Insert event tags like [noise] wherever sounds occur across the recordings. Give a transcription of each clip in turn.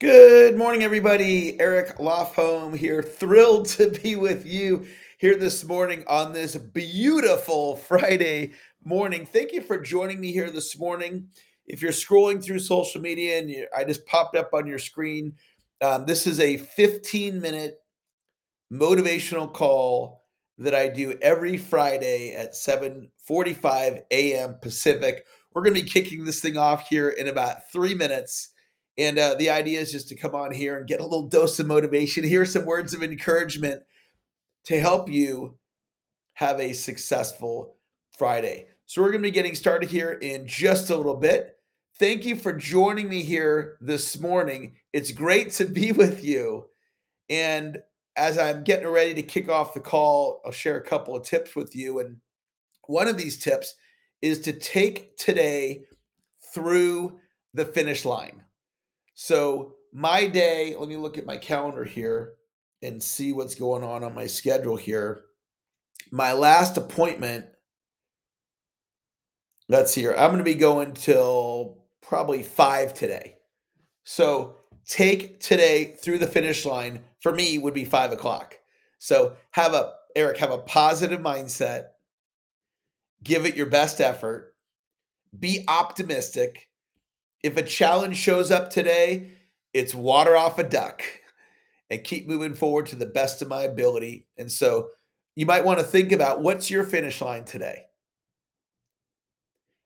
Good morning, everybody. Eric Lofholm here. Thrilled to be with you here this morning on this beautiful Friday morning. Thank you for joining me here this morning. If you're scrolling through social media and you, I just popped up on your screen, um, this is a 15 minute motivational call that I do every Friday at 7:45 a.m. Pacific. We're going to be kicking this thing off here in about three minutes. And uh, the idea is just to come on here and get a little dose of motivation, hear some words of encouragement to help you have a successful Friday. So, we're going to be getting started here in just a little bit. Thank you for joining me here this morning. It's great to be with you. And as I'm getting ready to kick off the call, I'll share a couple of tips with you. And one of these tips is to take today through the finish line. So, my day, let me look at my calendar here and see what's going on on my schedule here. My last appointment, let's see here. I'm going to be going till probably five today. So, take today through the finish line for me would be five o'clock. So, have a, Eric, have a positive mindset, give it your best effort, be optimistic if a challenge shows up today, it's water off a duck and keep moving forward to the best of my ability. And so you might want to think about what's your finish line today?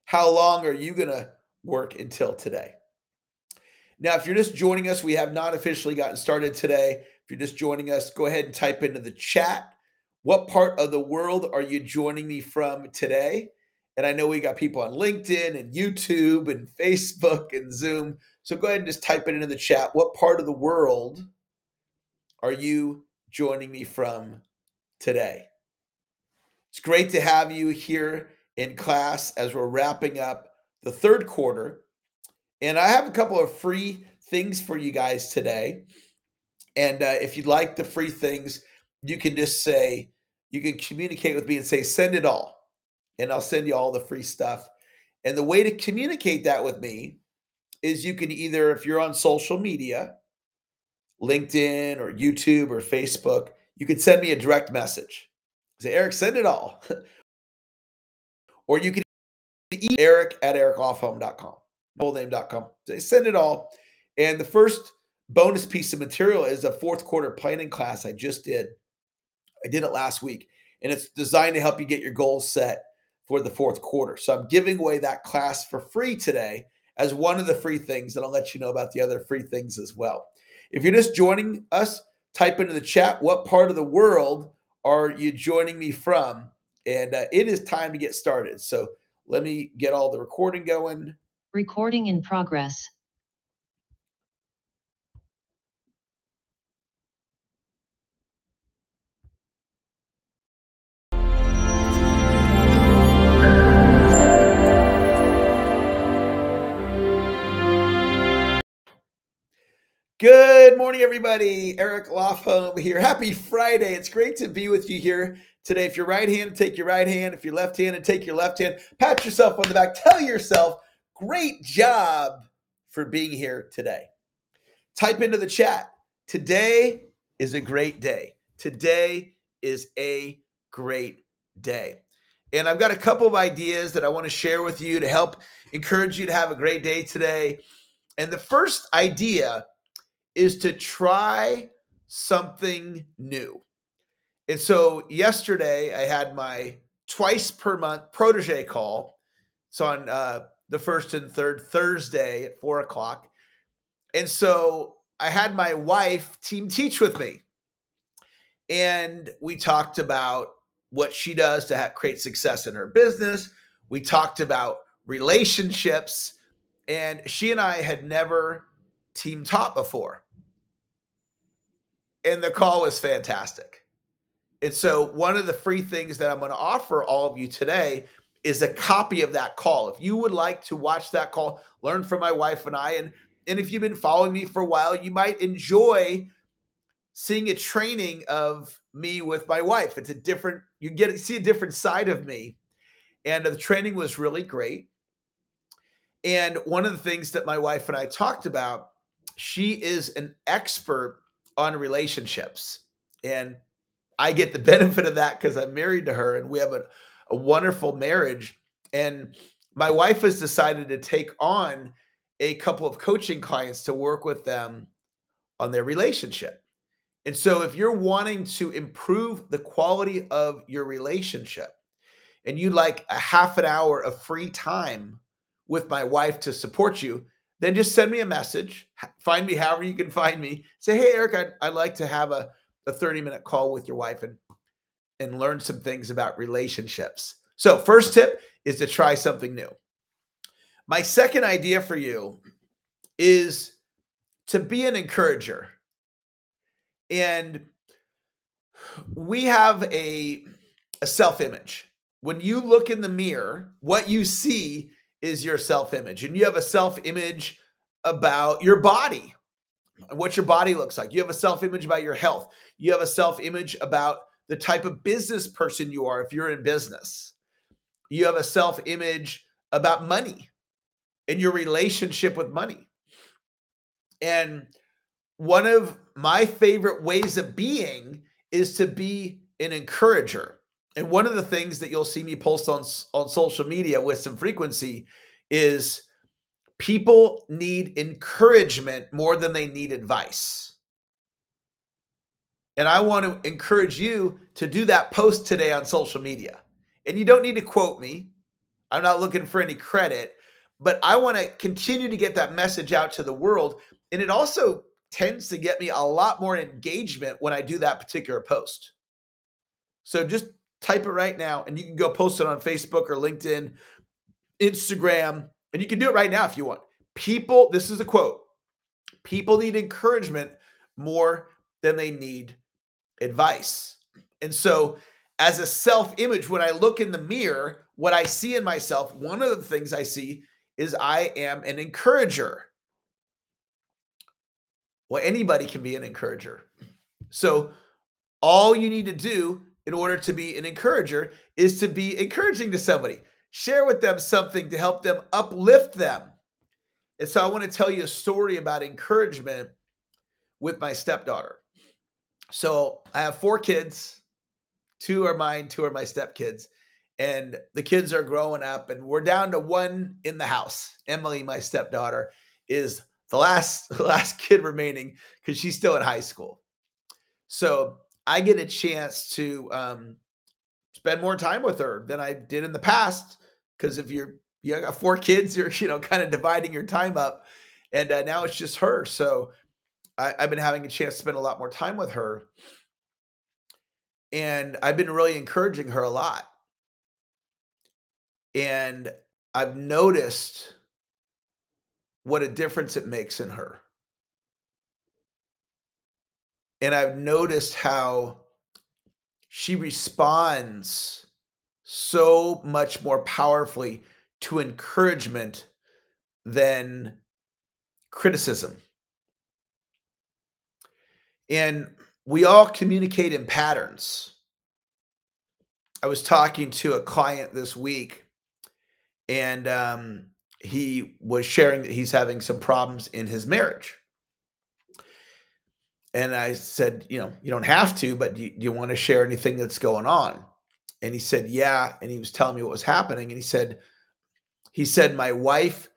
How long are you going to work until today? Now, if you're just joining us, we have not officially gotten started today. If you're just joining us, go ahead and type into the chat. What part of the world are you joining me from today? And I know we got people on LinkedIn and YouTube and Facebook and Zoom. So go ahead and just type it into the chat. What part of the world are you joining me from today? It's great to have you here in class as we're wrapping up the third quarter. And I have a couple of free things for you guys today. And uh, if you'd like the free things, you can just say, you can communicate with me and say, send it all and I'll send you all the free stuff. And the way to communicate that with me is you can either, if you're on social media, LinkedIn or YouTube or Facebook, you can send me a direct message. Say, Eric, send it all. [laughs] or you can email eric at ericlofholm.com, fullname.com. Say, send it all. And the first bonus piece of material is a fourth quarter planning class I just did. I did it last week, and it's designed to help you get your goals set for the fourth quarter. So I'm giving away that class for free today as one of the free things, and I'll let you know about the other free things as well. If you're just joining us, type into the chat what part of the world are you joining me from? And uh, it is time to get started. So let me get all the recording going. Recording in progress. Good morning, everybody. Eric Lofholm here. Happy Friday. It's great to be with you here today. If you're right handed, take your right hand. If you're left handed, take your left hand. Pat yourself on the back. Tell yourself, great job for being here today. Type into the chat. Today is a great day. Today is a great day. And I've got a couple of ideas that I want to share with you to help encourage you to have a great day today. And the first idea is to try something new. And so yesterday I had my twice per month protege call. It's on uh, the first and third Thursday at four o'clock. And so I had my wife team teach with me. And we talked about what she does to have, create success in her business. We talked about relationships. And she and I had never team taught before and the call was fantastic. And so, one of the free things that I'm going to offer all of you today is a copy of that call. If you would like to watch that call, learn from my wife and I, and and if you've been following me for a while, you might enjoy seeing a training of me with my wife. It's a different, you get see a different side of me. And the training was really great. And one of the things that my wife and I talked about she is an expert on relationships. And I get the [laughs] benefit of that because I'm married to her and we have a, a wonderful marriage. And my wife has decided to take on a couple of coaching clients to work with them on their relationship. And so, if you're wanting to improve the quality of your relationship and you'd like a half an hour of free time with my wife to support you, then just send me a message. Find me however you can find me. Say, hey, Eric, I'd, I'd like to have a, a 30 minute call with your wife and, and learn some things about relationships. So, first tip is to try something new. My second idea for you is to be an encourager. And we have a, a self image. When you look in the mirror, what you see is your self image. And you have a self image about your body, what your body looks like. You have a self image about your health. You have a self image about the type of business person you are if you're in business. You have a self image about money and your relationship with money. And one of my favorite ways of being is to be an encourager. And one of the things that you'll see me post on, on social media with some frequency is people need encouragement more than they need advice. And I want to encourage you to do that post today on social media. And you don't need to quote me. I'm not looking for any credit, but I want to continue to get that message out to the world. And it also tends to get me a lot more engagement when I do that particular post. So just type it right now and you can go post it on Facebook or LinkedIn, Instagram, and you can do it right now if you want. People, this is a quote people need encouragement more than they need advice. And so, as a self image, when I look in the mirror, what I see in myself, one of the things I see is I am an encourager. Well, anybody can be an encourager. So, all you need to do in order to be an encourager is to be encouraging to somebody. Share with them something to help them uplift them. And so, I want to tell you a story about encouragement with my stepdaughter. So, I have four kids, two are mine, two are my stepkids and the kids are growing up and we're down to one in the house emily my stepdaughter is the last the [laughs] last kid remaining because she's still in high school so i get a chance to um, spend more time with her than i did in the past because if you're you got four kids [laughs] you're you know kind of dividing your time up and uh, now it's just her so I, i've been having a chance to spend a lot more time with her and i've been really encouraging her a lot and I've noticed what a difference it makes in her. And I've noticed how she responds so much more powerfully to encouragement than criticism. And we all communicate in patterns. I was talking to a client this week and um, he was sharing that he's having some problems in his marriage. And I said, you know, you don't have to, but do you, you want to share anything that's going on? And he said, yeah. And he was telling me what was happening. And he said, he said, my wife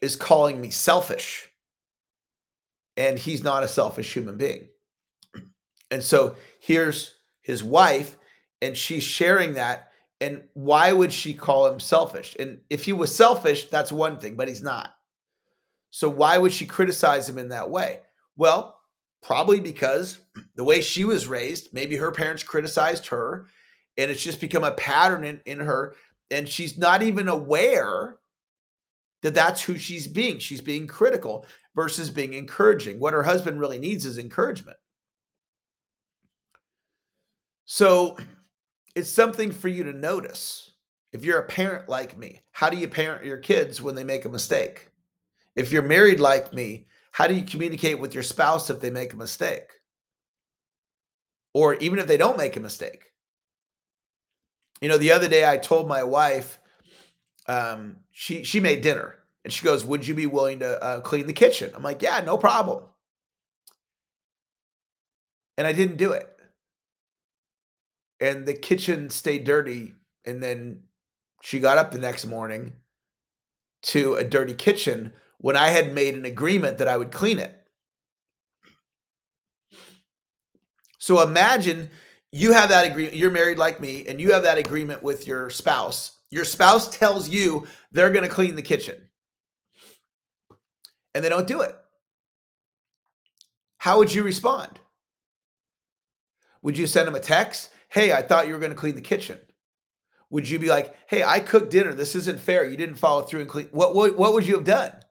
is calling me selfish. And he's not a selfish human being. And so here's his wife, and she's sharing that and why would she call him selfish? And if he was selfish, that's one thing, but he's not. So why would she criticize him in that way? Well, probably because the way she was raised, maybe her parents criticized her, and it's just become a pattern in, in her. And she's not even aware that that's who she's being. She's being critical versus being encouraging. What her husband really needs is encouragement. So it's something for you to notice. If you're a parent like me, how do you parent your kids when they make a mistake? If you're married like me, how do you communicate with your spouse if they make a mistake? Or even if they don't make a mistake? You know, the other day I told my wife, um, she she made dinner And she goes, Would you be willing to uh, clean the kitchen? I'm like, Yeah, no problem. And I didn't do it. And the kitchen stayed dirty. And then she got up the next morning to a dirty kitchen when I had made an agreement that I would clean it. So imagine you have that agreement, you're married like me, and you have that agreement with your spouse. Your spouse tells you they're going to clean the kitchen and they don't do it. How would you respond? Would you send them a text? Hey, I thought you were going to clean the kitchen. Would you be like, "Hey, I cooked dinner. This isn't fair. You didn't follow through and clean." What what what would you have done?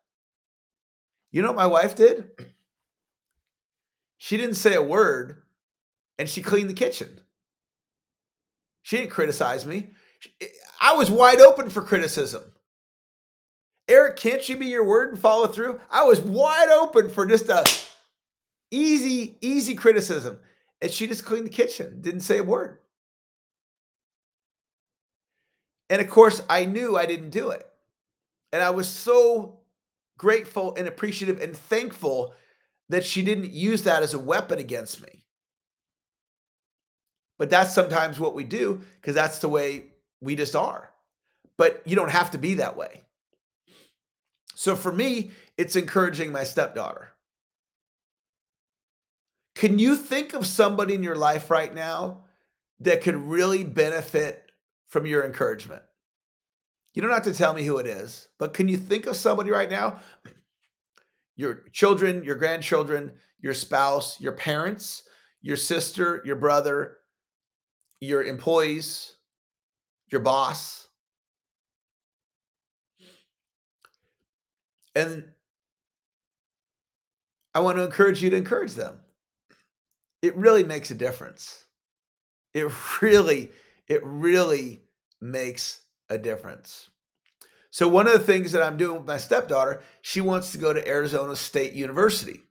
You know what my wife did? She didn't say a word and she cleaned the kitchen. She didn't criticize me. Eh, I was wide open for criticism. Eric, can't you be your word and follow through? I was wide open for just a easy, easy criticism. And she just cleaned the kitchen, didn't say a word. And of course, I knew I didn't do it. And I was so grateful and appreciative and thankful that she didn't use that as a weapon against me. But that's sometimes what we do because that's the way we just are. But you don't have to be that way. So for me, it's encouraging my stepdaughter. Can you think of somebody in your life right now that could really benefit from your encouragement? You don't have to tell me who it is, but can you think of somebody right now? Your children, your grandchildren, your spouse, your parents, your sister, your brother, your employees, your boss. And I want to encourage you to encourage them. It really makes a difference. It really, it really makes a difference. So, one of the things that I'm doing with my stepdaughter, she wants to go to Arizona State University.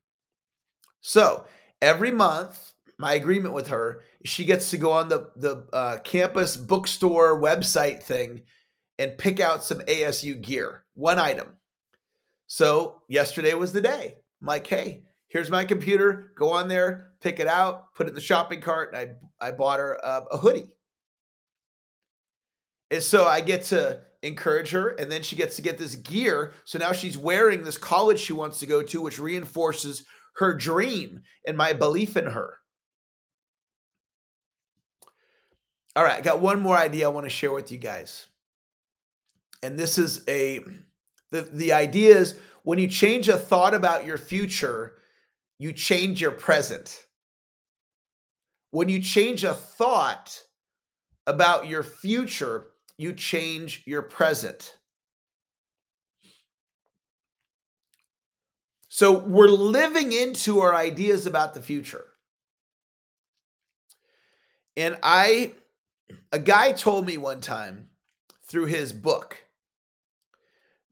So, every month, my agreement with her, she gets to go on the the uh, campus bookstore website thing and pick out some ASU gear, one item. So yesterday was the day. I'm like, hey, here's my computer. Go on there, pick it out, put it in the shopping cart, and I I bought her a, a hoodie. And so I get to encourage her, and then she gets to get this gear. So now she's wearing this college she wants to go to, which reinforces her dream and my belief in her. All right, I got one more idea I want to share with you guys. And this is a the the idea is when you change a thought about your future, you change your present. When you change a thought about your future, you change your present. So we're living into our ideas about the future. And I a guy told me one time through his book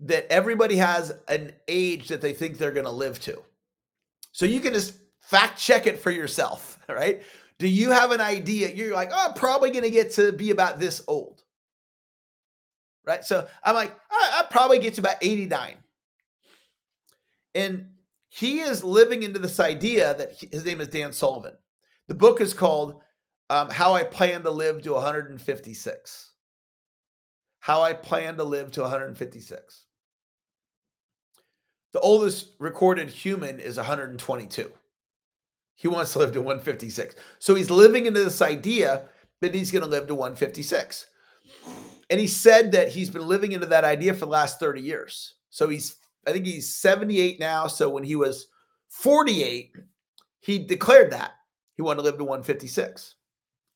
that everybody has an age that they think they're going to live to. So you can just fact check it for yourself, [laughs] right? Do you have an idea? You're like, oh, I'm probably going to get to be about this old. Right. So I'm like, I, I probably get to about 89. And he is living into this idea that he, his name is Dan Sullivan. The book is called um, how I plan to live to 156. How I plan to live to 156. The oldest recorded human is 122. He wants to live to 156. So he's living into this idea that he's going to live to 156. And he said that he's been living into that idea for the last 30 years. So he's, I think he's 78 now. So when he was 48, he declared that he wanted to live to 156.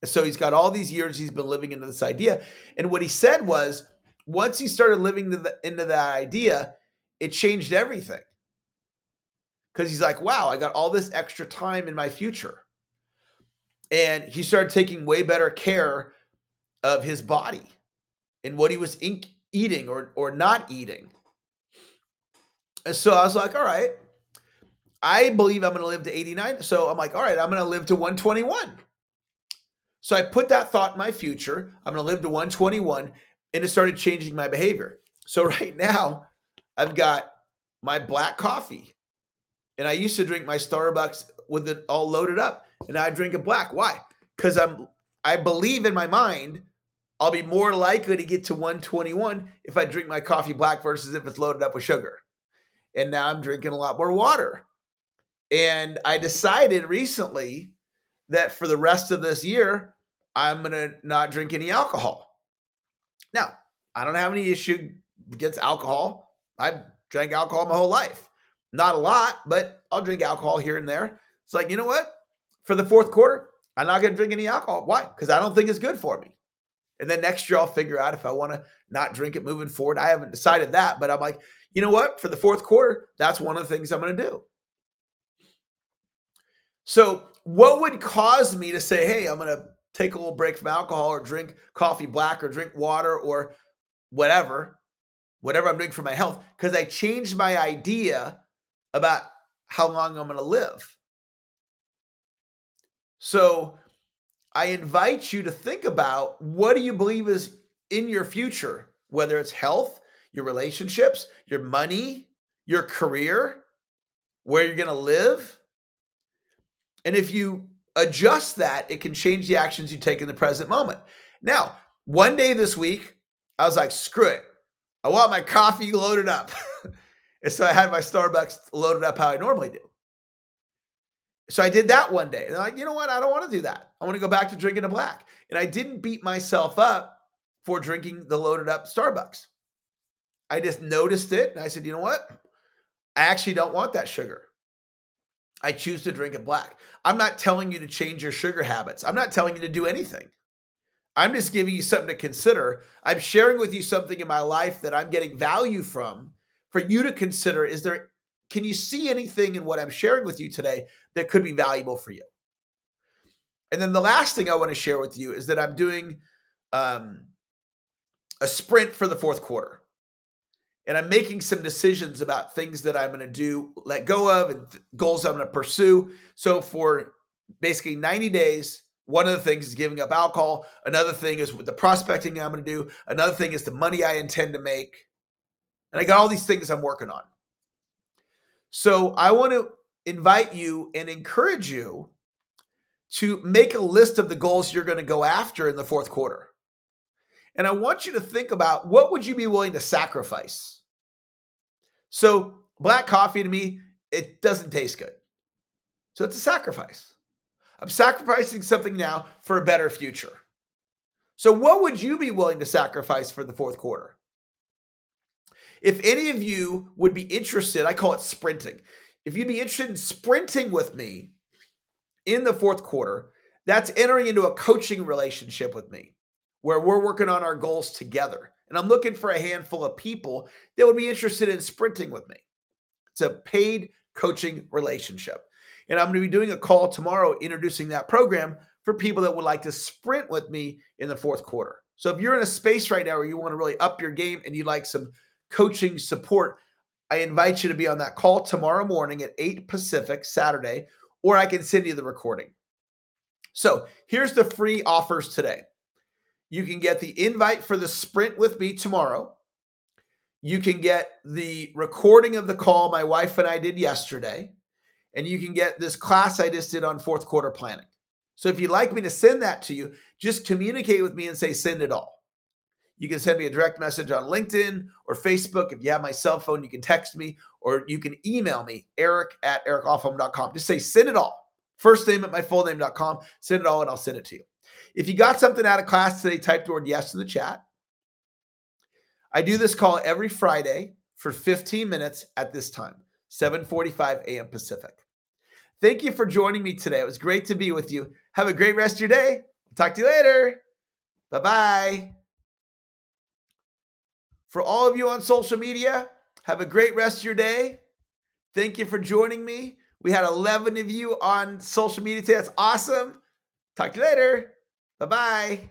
So he's got all these years he's been living into this idea. And what he said was once he started living the, into that idea, it changed everything. Because he's like, wow, I got all this extra time in my future. And he started taking way better care of his body and what he was eating or, or not eating. And so I was like, all right, I believe I'm going to live to 89. So I'm like, all right, I'm going to live to 121. So I put that thought in my future. I'm going to live to 121 and it started changing my behavior. So [laughs] right now, I've got my black coffee. And I used to drink my Starbucks with it all loaded up. And I drink it black. Why? Because I'm I believe in my mind I'll be more likely to get to 121 if I drink my coffee black versus if it's loaded up with sugar. And now I'm drinking a lot more water. And I decided recently that for the rest of this year, I'm going to not drink any alcohol. Now, I don't have any issue against alcohol. I've drank alcohol my whole life. Not a lot, but I'll drink alcohol here and there. It's like, you know what? For the fourth quarter, I'm not going to drink any alcohol. Why? Because I don't think it's good for me. And then next year, I'll figure out if I want to not drink it moving forward. I haven't decided that, but I'm like, you know what? For the fourth quarter, that's one of the things I'm going to do. So, what would cause me to say, hey, I'm going to take a little break from alcohol or drink coffee black or drink water or whatever, whatever I'm doing for my health? Because I changed my idea about how long I'm going to live. So, I invite you to think about what do you believe is in your future, whether it's health, your relationships, your money, your career, where you're going to live. And if you adjust that, it can change the actions you take in the present moment. Now, one day this week, I was like, screw it. I want my coffee loaded up. [laughs] and so I had my Starbucks loaded up how I normally do. So I did that one day. And I'm like, you know what? I don't want to do that. I want to go back to drinking a black. And I didn't beat myself up for drinking the loaded up Starbucks. I just noticed it and I said, you know what? I actually don't want that sugar. I choose to drink it black. I'm not telling you to change your sugar habits. I'm not telling you to do anything. I'm just giving you something to consider. I'm sharing with you something in my life that I'm getting value from for you to consider. Is there, can you see anything in what I'm sharing with you today that could be valuable for you? And then the last thing I want to share with you is that I'm doing um, a sprint for the fourth quarter. And I'm making some decisions about things that I'm going to do, let go of, and th- goals I'm going to pursue. So, for basically 90 days, one of the things is giving up alcohol. Another thing is with the prospecting I'm going to do. Another thing is the money I intend to make. And I got all these things I'm working on. So, I want to invite you and encourage you to make a list of the goals you're going to go after in the fourth quarter. And I want you to think about what would you be willing to sacrifice? So, black coffee to me, it doesn't taste good. So, it's a sacrifice. I'm sacrificing something now for a better future. So, what would you be willing to sacrifice for the fourth quarter? If any of you would be interested, I call it sprinting. If you'd be interested in sprinting with me in the fourth quarter, that's entering into a coaching relationship with me where we're working on our goals together. And I'm looking for a handful of people that would be interested in sprinting with me. It's a paid coaching relationship. And I'm going to be doing a call tomorrow introducing that program for people that would like to sprint with me in the fourth quarter. So if you're in a space right now where you want to really up your game and you'd like some coaching support, I invite you to be on that call tomorrow morning at 8 Pacific, Saturday, or I can send you the recording. So here's the free offers today. You can get the invite for the sprint with me tomorrow. You can get the recording of the call my wife and I did yesterday. And you can get this class I just did on fourth quarter planning. So if you'd like me to send that to you, just communicate with me and say, send it all. You can send me a direct message on LinkedIn or Facebook. If you have my cell phone, you can text me or you can email me, eric at ericlofholm.com. Just say, send it all. First name at my full name.com. Send it all and I'll send it to you. If you got something out of class today, type the word yes in the chat. I do this call every Friday for 15 minutes at this time, 7:45 a.m. Pacific. Thank you for joining me today. It was great to be with you. Have a great rest of your day. Talk to you later. Bye-bye. For all of you on social media, have a great rest of your day. Thank you for joining me. We had 11 of you on social media today. That's awesome. Talk to you later. Bye bye.